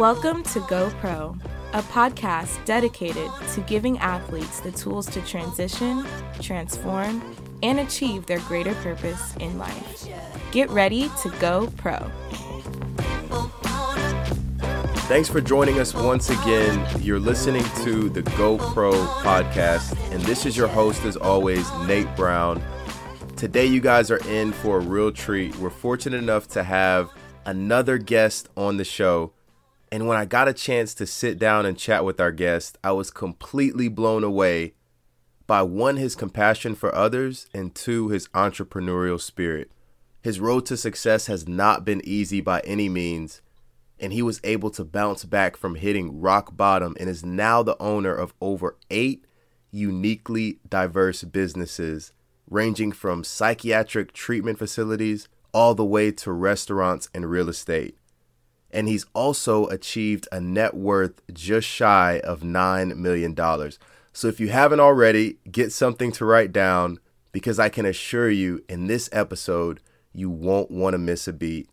Welcome to Go Pro, a podcast dedicated to giving athletes the tools to transition, transform, and achieve their greater purpose in life. Get ready to go pro. Thanks for joining us once again. You're listening to the GoPro podcast, and this is your host, as always, Nate Brown. Today, you guys are in for a real treat. We're fortunate enough to have another guest on the show. And when I got a chance to sit down and chat with our guest, I was completely blown away by one, his compassion for others, and two, his entrepreneurial spirit. His road to success has not been easy by any means and he was able to bounce back from hitting rock bottom and is now the owner of over eight uniquely diverse businesses, ranging from psychiatric treatment facilities all the way to restaurants and real estate. And he's also achieved a net worth just shy of $9 million. So if you haven't already, get something to write down because I can assure you in this episode, you won't want to miss a beat.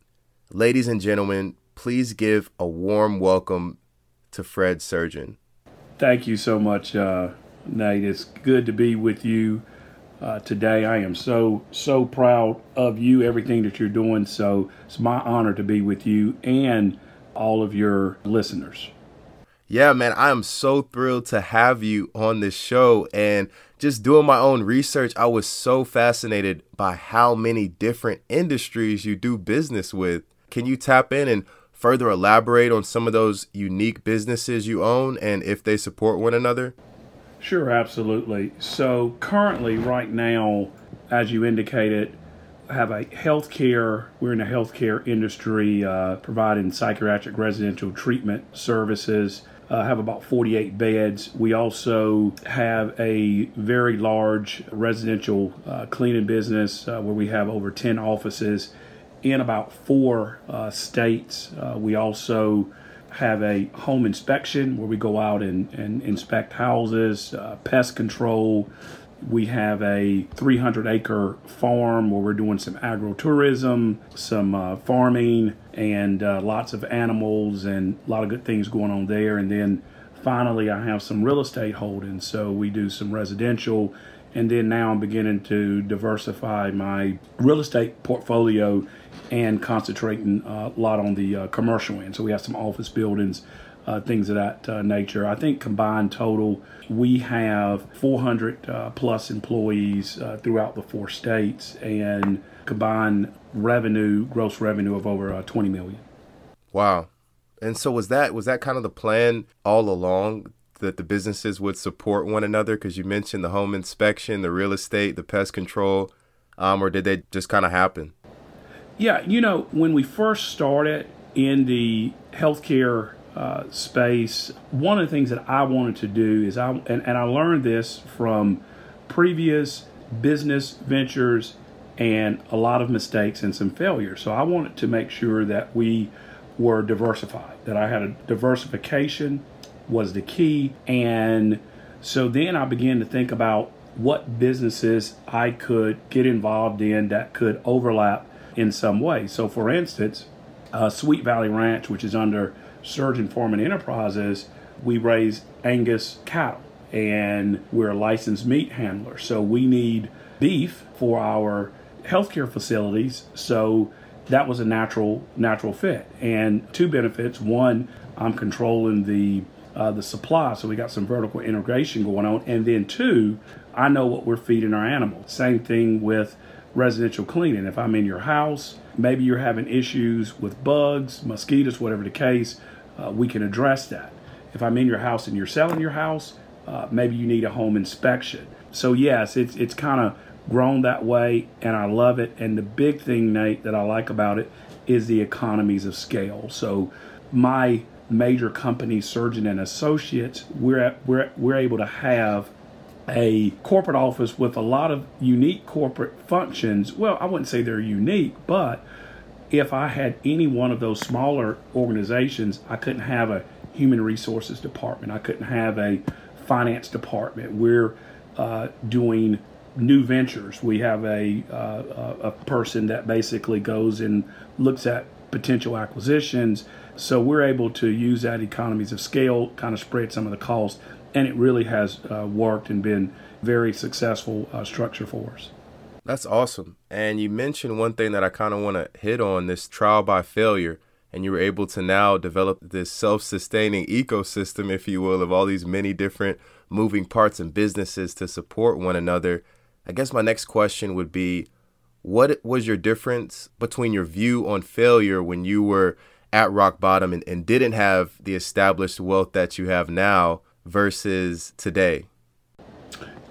Ladies and gentlemen, please give a warm welcome to Fred Surgeon. Thank you so much, uh, Nate. It's good to be with you uh, today. I am so, so proud of you, everything that you're doing. So it's my honor to be with you and all of your listeners. Yeah, man, I am so thrilled to have you on this show. And just doing my own research, I was so fascinated by how many different industries you do business with. Can you tap in and further elaborate on some of those unique businesses you own and if they support one another? Sure, absolutely. So, currently, right now, as you indicated, have a healthcare. We're in the healthcare industry, uh, providing psychiatric residential treatment services. Uh, have about 48 beds. We also have a very large residential uh, cleaning business uh, where we have over 10 offices in about four uh, states. Uh, we also have a home inspection where we go out and, and inspect houses, uh, pest control. We have a 300 acre farm where we're doing some agritourism, some uh, farming, and uh, lots of animals and a lot of good things going on there. And then finally, I have some real estate holdings. So we do some residential and then now I'm beginning to diversify my real estate portfolio and concentrating uh, a lot on the uh, commercial end. So we have some office buildings, uh, things of that nature. I think combined total, we have 400 uh, plus employees throughout the four states and combined revenue, gross revenue of over 20 million. Wow. And so was that was that kind of the plan all along that the businesses would support one another? Because you mentioned the home inspection, the real estate, the pest control, um, or did they just kind of happen? Yeah, you know, when we first started in the healthcare uh, space, one of the things that I wanted to do is I and, and I learned this from previous business ventures and a lot of mistakes and some failures. So I wanted to make sure that we were diversified, that I had a diversification was the key. And so then I began to think about what businesses I could get involved in that could overlap in some way. So, for instance, uh, Sweet Valley Ranch, which is under Surgeon Foreman Enterprises, we raise Angus cattle and we're a licensed meat handler. So, we need beef for our healthcare facilities. So, that was a natural natural fit and two benefits one i'm controlling the uh, the supply. So we got some vertical integration going on. And then two, I know what we're feeding our animals. Same thing with residential cleaning. If I'm in your house, maybe you're having issues with bugs, mosquitoes, whatever the case, uh, we can address that. If I'm in your house and you're selling your house, uh, maybe you need a home inspection. So yes, it's it's kind of grown that way, and I love it. And the big thing, Nate, that I like about it is the economies of scale. So my major company, Surgeon and Associates, we're, at, we're, we're able to have a corporate office with a lot of unique corporate functions. Well, I wouldn't say they're unique, but if I had any one of those smaller organizations, I couldn't have a human resources department. I couldn't have a finance department. We're uh, doing new ventures. We have a uh, a person that basically goes and looks at potential acquisitions. So we're able to use that economies of scale, kind of spread some of the costs, and it really has uh, worked and been very successful uh, structure for us. That's awesome. And you mentioned one thing that I kind of want to hit on this trial by failure. And you were able to now develop this self sustaining ecosystem, if you will, of all these many different moving parts and businesses to support one another. I guess my next question would be what was your difference between your view on failure when you were at rock bottom and, and didn't have the established wealth that you have now versus today?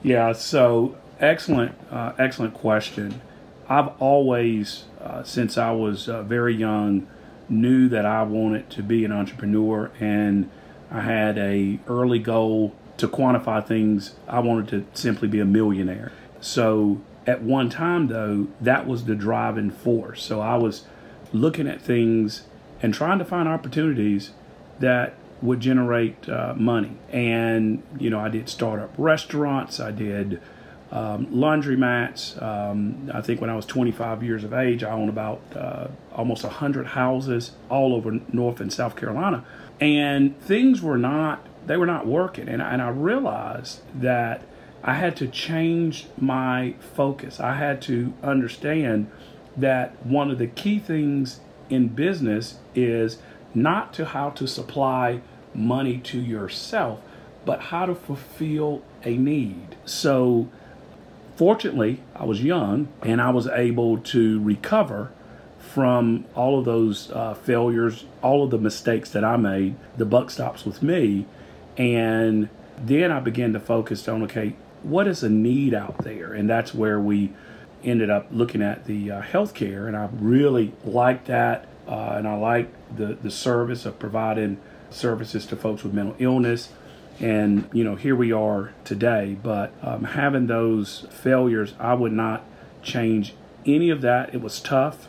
Yeah, so excellent, uh, excellent question. I've always, uh, since I was uh, very young, knew that I wanted to be an entrepreneur, and I had a early goal to quantify things. I wanted to simply be a millionaire. So at one time, though, that was the driving force. So I was looking at things and trying to find opportunities that would generate uh, money. And, you know, I did startup restaurants, I did um, laundromats. Um, I think when I was 25 years of age, I owned about uh, almost 100 houses all over North and South Carolina. And things were not, they were not working. And, and I realized that I had to change my focus. I had to understand that one of the key things in business is not to how to supply money to yourself, but how to fulfill a need. So, fortunately, I was young and I was able to recover from all of those uh, failures, all of the mistakes that I made. The buck stops with me. And then I began to focus on okay, what is a need out there? And that's where we ended up looking at the uh, healthcare. And I really liked that. Uh, and I like the, the service of providing services to folks with mental illness. And, you know, here we are today. But um, having those failures, I would not change any of that. It was tough,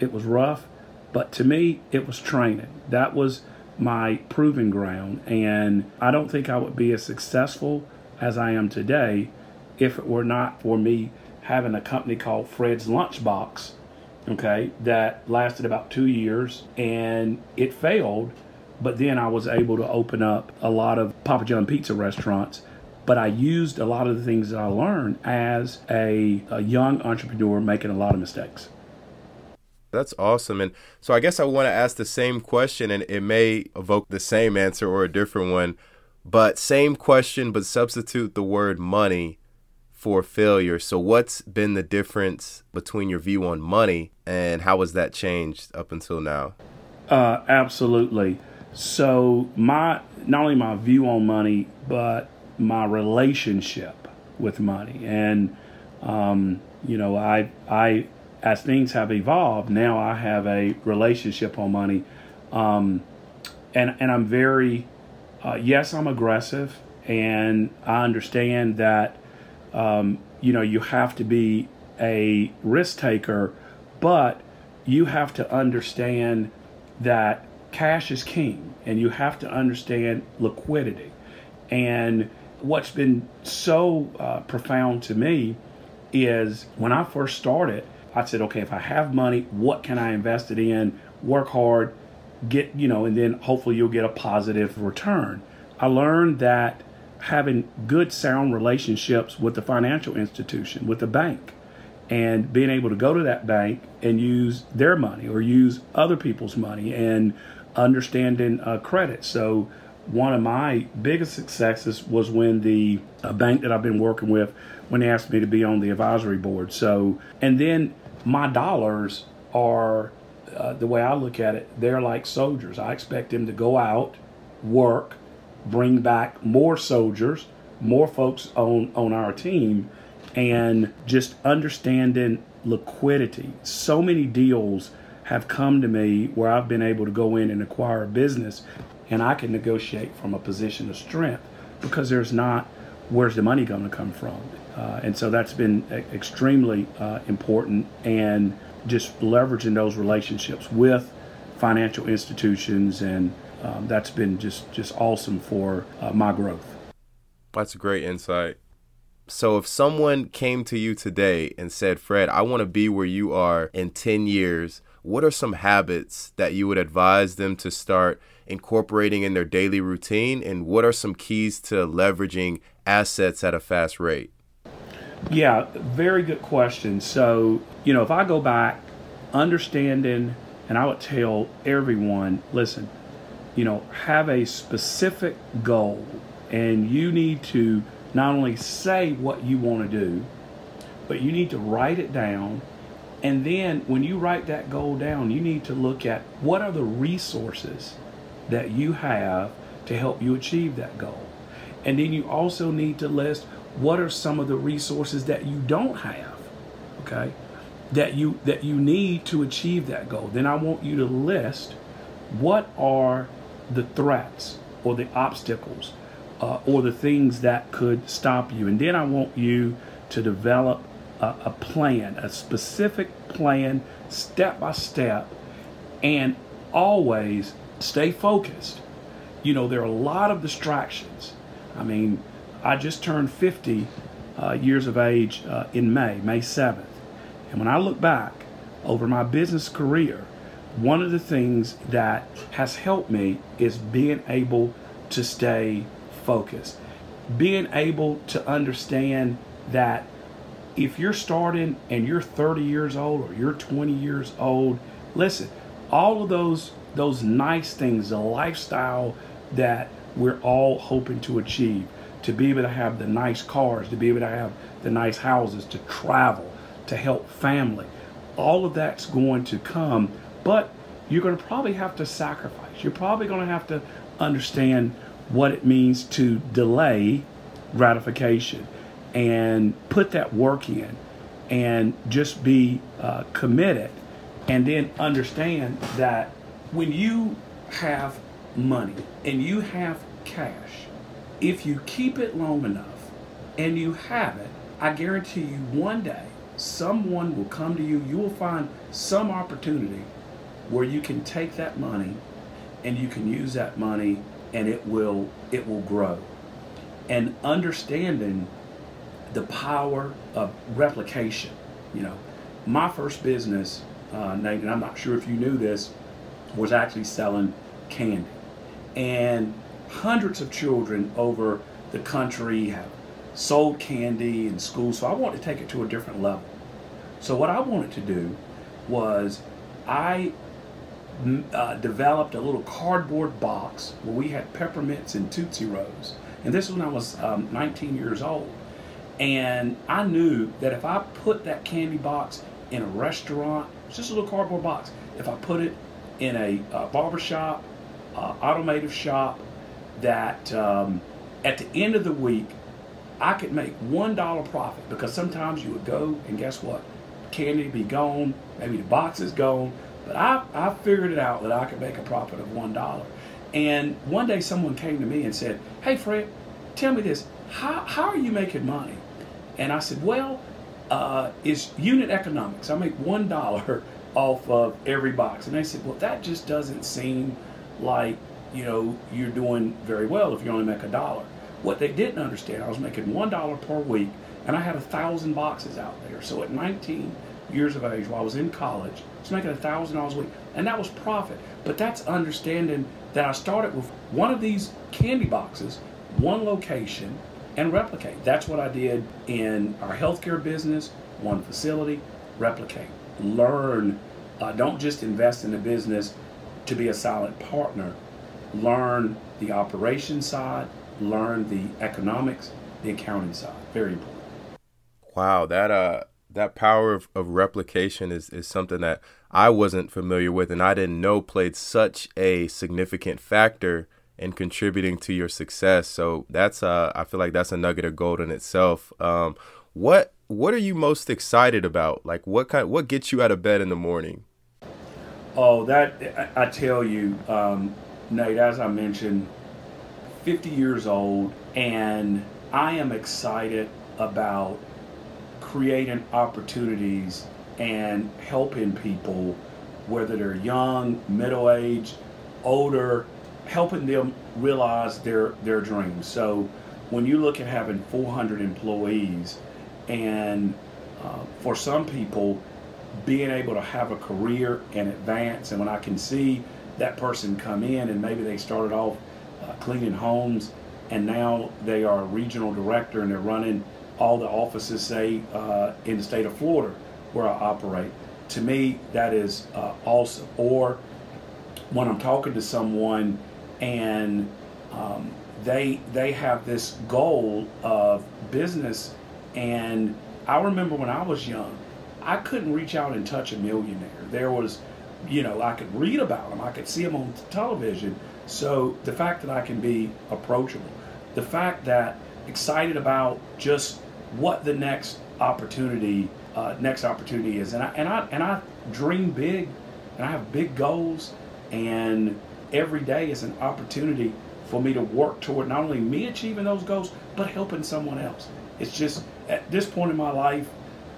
it was rough. But to me, it was training. That was my proving ground. And I don't think I would be as successful as I am today if it were not for me having a company called Fred's Lunchbox okay, that lasted about two years and it failed. But then I was able to open up a lot of Papa John pizza restaurants. But I used a lot of the things that I learned as a, a young entrepreneur making a lot of mistakes. That's awesome. And so I guess I want to ask the same question, and it may evoke the same answer or a different one, but same question, but substitute the word money for failure. So, what's been the difference between your view on money and how has that changed up until now? Uh, absolutely. So, my not only my view on money, but my relationship with money, and um, you know, I I as things have evolved, now I have a relationship on money, um, and and I'm very uh, yes, I'm aggressive, and I understand that um, you know, you have to be a risk taker, but you have to understand that cash is king and you have to understand liquidity. And what's been so uh, profound to me is when I first started, I said, okay, if I have money, what can I invest it in? Work hard, get, you know, and then hopefully you'll get a positive return. I learned that having good, sound relationships with the financial institution, with the bank, and being able to go to that bank and use their money or use other people's money and understanding uh, credit. So, one of my biggest successes was when the uh, bank that I've been working with when they asked me to be on the advisory board. So, and then my dollars are uh, the way I look at it, they're like soldiers. I expect them to go out, work, bring back more soldiers, more folks on, on our team, and just understanding liquidity. So many deals have come to me where I've been able to go in and acquire a business and I can negotiate from a position of strength because there's not where's the money going to come from. Uh, and so that's been extremely uh, important and just leveraging those relationships with financial institutions and um, that's been just just awesome for uh, my growth. That's a great insight. So if someone came to you today and said, "Fred, I want to be where you are in 10 years," what are some habits that you would advise them to start incorporating in their daily routine? And what are some keys to leveraging assets at a fast rate? Yeah, very good question. So, you know, if I go back, understanding, and I would tell everyone listen, you know, have a specific goal, and you need to not only say what you want to do, but you need to write it down. And then when you write that goal down, you need to look at what are the resources that you have to help you achieve that goal. And then you also need to list what are some of the resources that you don't have, okay? That you that you need to achieve that goal. Then I want you to list what are the threats or the obstacles uh, or the things that could stop you. And then I want you to develop a, a plan, a specific plan, step by step, and always stay focused. You know, there are a lot of distractions. I mean, I just turned 50 uh, years of age uh, in May, May 7th. And when I look back over my business career, one of the things that has helped me is being able to stay focused, being able to understand that if you're starting and you're 30 years old or you're 20 years old, listen, all of those those nice things, the lifestyle that we're all hoping to achieve, to be able to have the nice cars, to be able to have the nice houses, to travel, to help family. All of that's going to come, but you're going to probably have to sacrifice. You're probably going to have to understand what it means to delay gratification and put that work in and just be uh, committed and then understand that when you have money and you have cash if you keep it long enough and you have it, I guarantee you one day someone will come to you. You will find some opportunity where you can take that money and you can use that money and it will it will grow. And understanding the power of replication. You know, my first business, uh, Nate, and I'm not sure if you knew this, was actually selling candy. And hundreds of children over the country have sold candy in school. So I wanted to take it to a different level. So what I wanted to do was I uh, developed a little cardboard box where we had peppermints and Tootsie Rolls. And this was when I was um, 19 years old. And I knew that if I put that candy box in a restaurant, it's just a little cardboard box. If I put it in a uh, barber shop, uh, automotive shop, that um, at the end of the week, I could make one dollar profit because sometimes you would go and guess what? Candy be gone, maybe the box is gone, but I, I figured it out that I could make a profit of one dollar. And one day someone came to me and said, Hey Fred, tell me this, how, how are you making money? And I said, Well, uh, it's unit economics. I make one dollar off of every box. And they said, Well, that just doesn't seem like you know, you're doing very well if you only make a dollar. What they didn't understand, I was making one dollar per week, and I had a thousand boxes out there. So at 19 years of age, while I was in college, It's making a thousand dollars a week, and that was profit. But that's understanding that I started with one of these candy boxes, one location, and replicate. That's what I did in our healthcare business, one facility, replicate, learn. Uh, don't just invest in a business to be a silent partner, learn the operation side, learn the economics, the accounting side. Very important. Wow, that uh that power of, of replication is, is something that I wasn't familiar with and I didn't know played such a significant factor in contributing to your success. So that's uh I feel like that's a nugget of gold in itself. Um what what are you most excited about? Like what kind what gets you out of bed in the morning? Oh, that I, I tell you, um, Nate, as I mentioned, 50 years old, and I am excited about creating opportunities and helping people, whether they're young, middle aged, older, helping them realize their, their dreams. So when you look at having 400 employees, and uh, for some people, being able to have a career and advance, and when I can see that person come in and maybe they started off uh, cleaning homes and now they are a regional director and they're running all the offices, say, uh, in the state of Florida where I operate. To me, that is uh, awesome. Or when I'm talking to someone and um, they they have this goal of business, and I remember when I was young, I couldn't reach out and touch a millionaire. There was, you know, I could read about them, I could see them on television. So the fact that I can be approachable, the fact that excited about just what the next opportunity uh, next opportunity is, and I and I and I dream big, and I have big goals, and every day is an opportunity for me to work toward not only me achieving those goals, but helping someone else. It's just at this point in my life,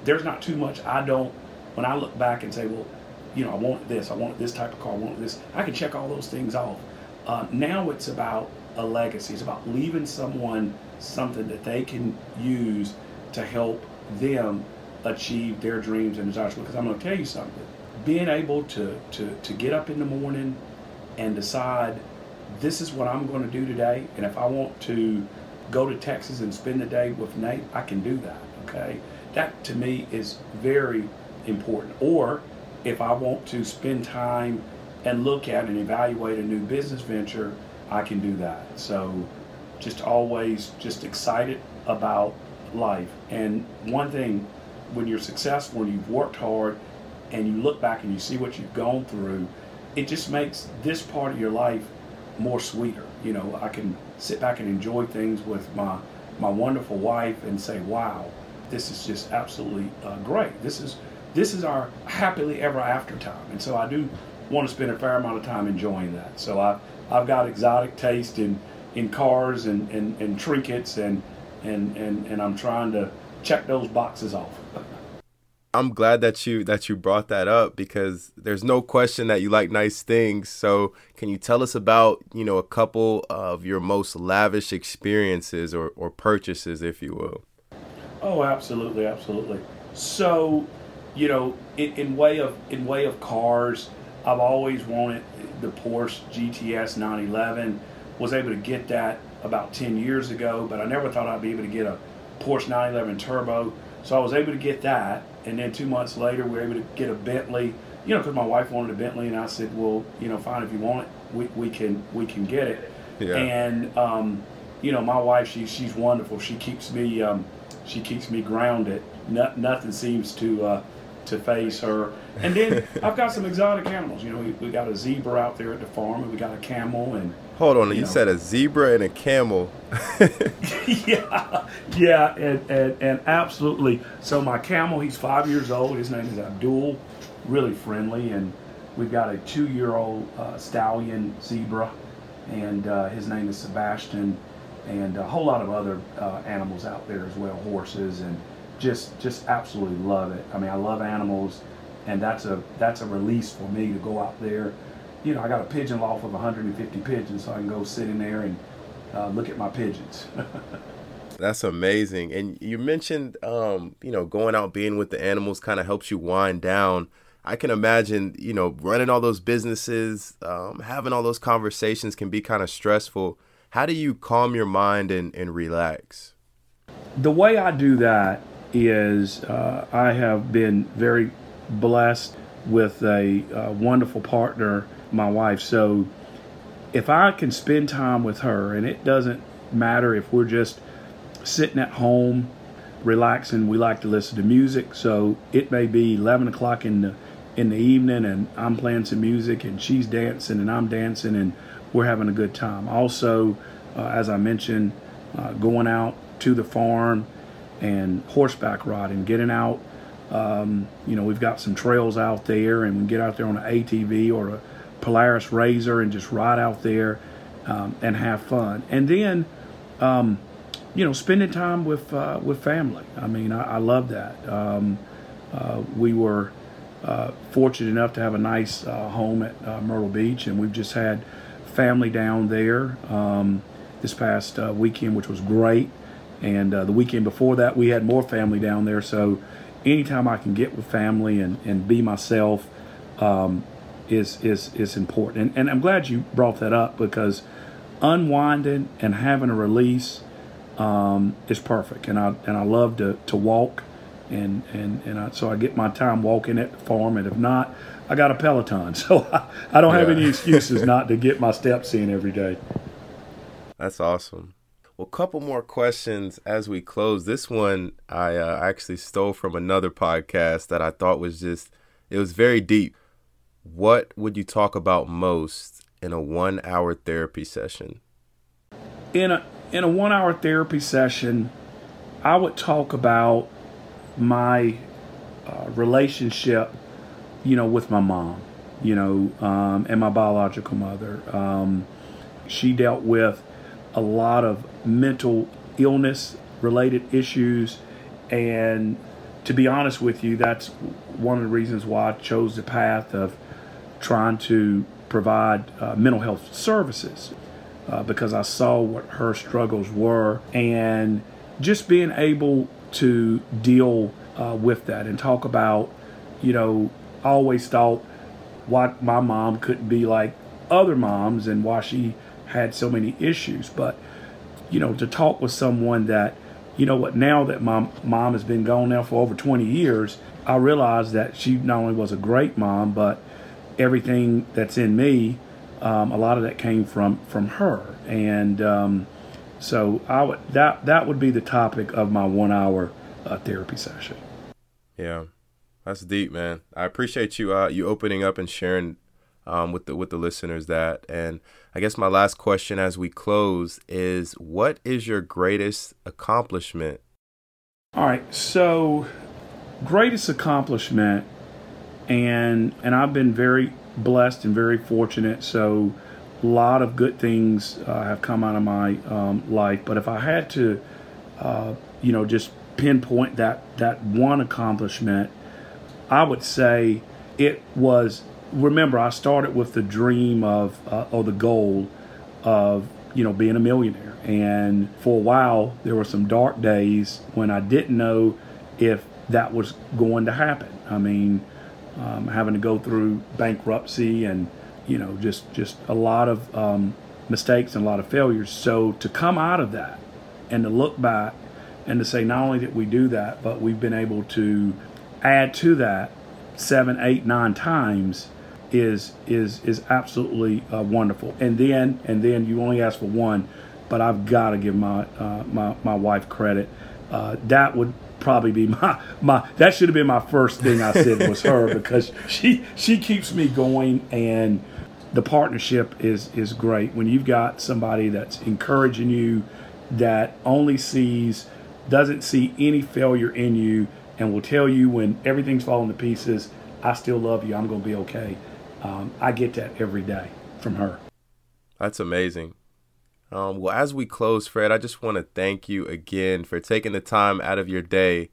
there's not too much I don't. When I look back and say, well, you know, I want this, I want this type of car, I want this, I can check all those things off. Uh, now it's about a legacy. It's about leaving someone something that they can use to help them achieve their dreams and desires. Because I'm going to tell you something. Being able to, to, to get up in the morning and decide this is what I'm going to do today, and if I want to go to Texas and spend the day with Nate, I can do that. Okay, that to me is very important. Or if I want to spend time and look at and evaluate a new business venture, I can do that. So just always just excited about life. And one thing, when you're successful and you've worked hard and you look back and you see what you've gone through, it just makes this part of your life more sweeter. You know, I can sit back and enjoy things with my my wonderful wife and say, "Wow, this is just absolutely uh, great. This is this is our happily ever after time." And so I do want to spend a fair amount of time enjoying that. So I I've got exotic taste in in cars and, and, and trinkets and, and and and I'm trying to check those boxes off. I'm glad that you that you brought that up because there's no question that you like nice things. So, can you tell us about, you know, a couple of your most lavish experiences or, or purchases, if you will? Oh, absolutely, absolutely. So, you know, in, in way of in way of cars, I've always wanted the Porsche GTS 911. Was able to get that about 10 years ago, but I never thought I'd be able to get a Porsche 911 Turbo. So I was able to get that and then two months later, we were able to get a Bentley. You know, because my wife wanted a Bentley, and I said, "Well, you know, fine if you want it, we, we can we can get it." Yeah. And um, you know, my wife, she she's wonderful. She keeps me um, she keeps me grounded. No, nothing seems to uh, to face her. And then I've got some exotic animals. You know, we, we got a zebra out there at the farm, and we got a camel, and Hold on, you, you know. said a zebra and a camel. yeah, yeah, and, and, and absolutely. So my camel, he's five years old. His name is Abdul, really friendly, and we've got a two-year-old uh, stallion zebra, and uh, his name is Sebastian, and a whole lot of other uh, animals out there as well, horses, and just just absolutely love it. I mean, I love animals, and that's a that's a release for me to go out there you know, I got a pigeon loft of 150 pigeons, so I can go sit in there and uh, look at my pigeons. That's amazing. And you mentioned, um, you know, going out being with the animals kind of helps you wind down. I can imagine, you know, running all those businesses, um, having all those conversations can be kind of stressful. How do you calm your mind and, and relax? The way I do that is uh, I have been very blessed with a uh, wonderful partner my wife. So if I can spend time with her, and it doesn't matter if we're just sitting at home relaxing, we like to listen to music. So it may be 11 o'clock in the in the evening, and I'm playing some music, and she's dancing, and I'm dancing, and we're having a good time. Also, uh, as I mentioned, uh, going out to the farm and horseback riding, getting out. Um, you know, we've got some trails out there, and we get out there on an ATV or a Polaris RZR and just ride out there um, and have fun. And then, um, you know, spending time with uh, with family. I mean, I, I love that. Um, uh, we were uh, fortunate enough to have a nice uh, home at uh, Myrtle Beach, and we've just had family down there um, this past uh, weekend, which was great. And the weekend before that, we had more family down there. So anytime I can get with family and, and be myself um, is is is important. And, and I'm glad you brought that up because unwinding and having a release um, is perfect. And I and I love to to walk, and and and I, so I get my time walking at the farm. And if not, I got a Peloton, so I, I don't have any excuses not to get my steps in every day. That's awesome. Well, a couple more questions as we close. This one I uh, actually stole from another podcast that I thought was just, it was very deep. What would you talk about most in a one hour therapy session? In a, in a one hour therapy session, I would talk about my uh, relationship, you know, with my mom, you know, um, and my biological mother. Um, she dealt with a lot of mental illness related issues. And to be honest with you, that's one of the reasons why I chose the path of trying to provide uh, mental health services uh, because I saw what her struggles were and just being able to deal uh, with that and talk about, you know, I always thought why my mom couldn't be like other moms and why she had so many issues. But, you know, to talk with someone that, you know what, now that my mom has been gone now for over 20 years, I realized that she not only was a great mom, but everything that's in me, um, a lot of that came from from her. And um, so I would that that would be the topic of my one hour uh, therapy session. Yeah, that's deep, man. I appreciate you uh, you opening up and sharing um, with the with the listeners that. And I guess my last question as we close is, what is your greatest accomplishment? All right, so greatest accomplishment, and and I've been very blessed and very fortunate. So a lot of good things uh, have come out of my um, life. But if I had to, uh, you know, just pinpoint that that one accomplishment, I would say it was remember, I started with the dream of, uh, or the goal of, you know, being a millionaire. And for a while, there were some dark days when I didn't know if that was going to happen. I mean, um, having to go through bankruptcy and, you know, just, just a lot of um, mistakes and a lot of failures. So to come out of that and to look back and to say, not only did we do that, but we've been able to add to that seven, eight, nine times is is is absolutely uh, wonderful. And then and then you only ask for one, but I've got to give my uh, my my wife credit. Uh, that would probably be my my that should have been my first thing I said was her because she she keeps me going and the partnership is is great when you've got somebody that's encouraging you that only sees doesn't see any failure in you and will tell you when everything's falling to pieces I still love you I'm going to be okay um, I get that every day from her. That's amazing. Um, well, as we close, Fred, I just want to thank you again for taking the time out of your day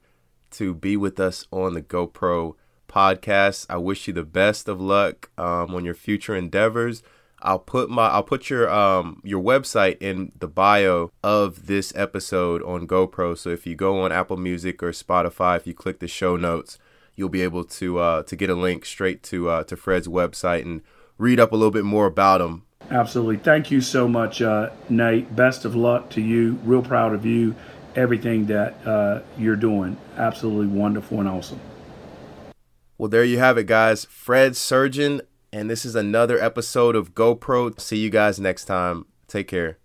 to be with us on the GoPro podcast. I wish you the best of luck um, on your future endeavors. I'll put my I'll put your um your website in the bio of this episode on GoPro. So if you go on Apple Music or Spotify, if you click the show notes, you'll be able to uh, to get a link straight to uh, to Fred's website and read up a little bit more about him. Absolutely. Thank you so much, uh, Nate. Best of luck to you. Real proud of you. Everything that uh, you're doing. Absolutely wonderful and awesome. Well, there you have it, guys. Fred Surgeon, and this is another episode of GoPro. See you guys next time. Take care.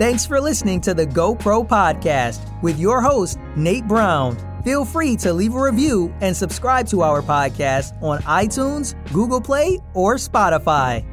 Thanks for listening to the GoPro Podcast with your host, Nate Brown. Feel free to leave a review and subscribe to our podcast on iTunes, Google Play, or Spotify.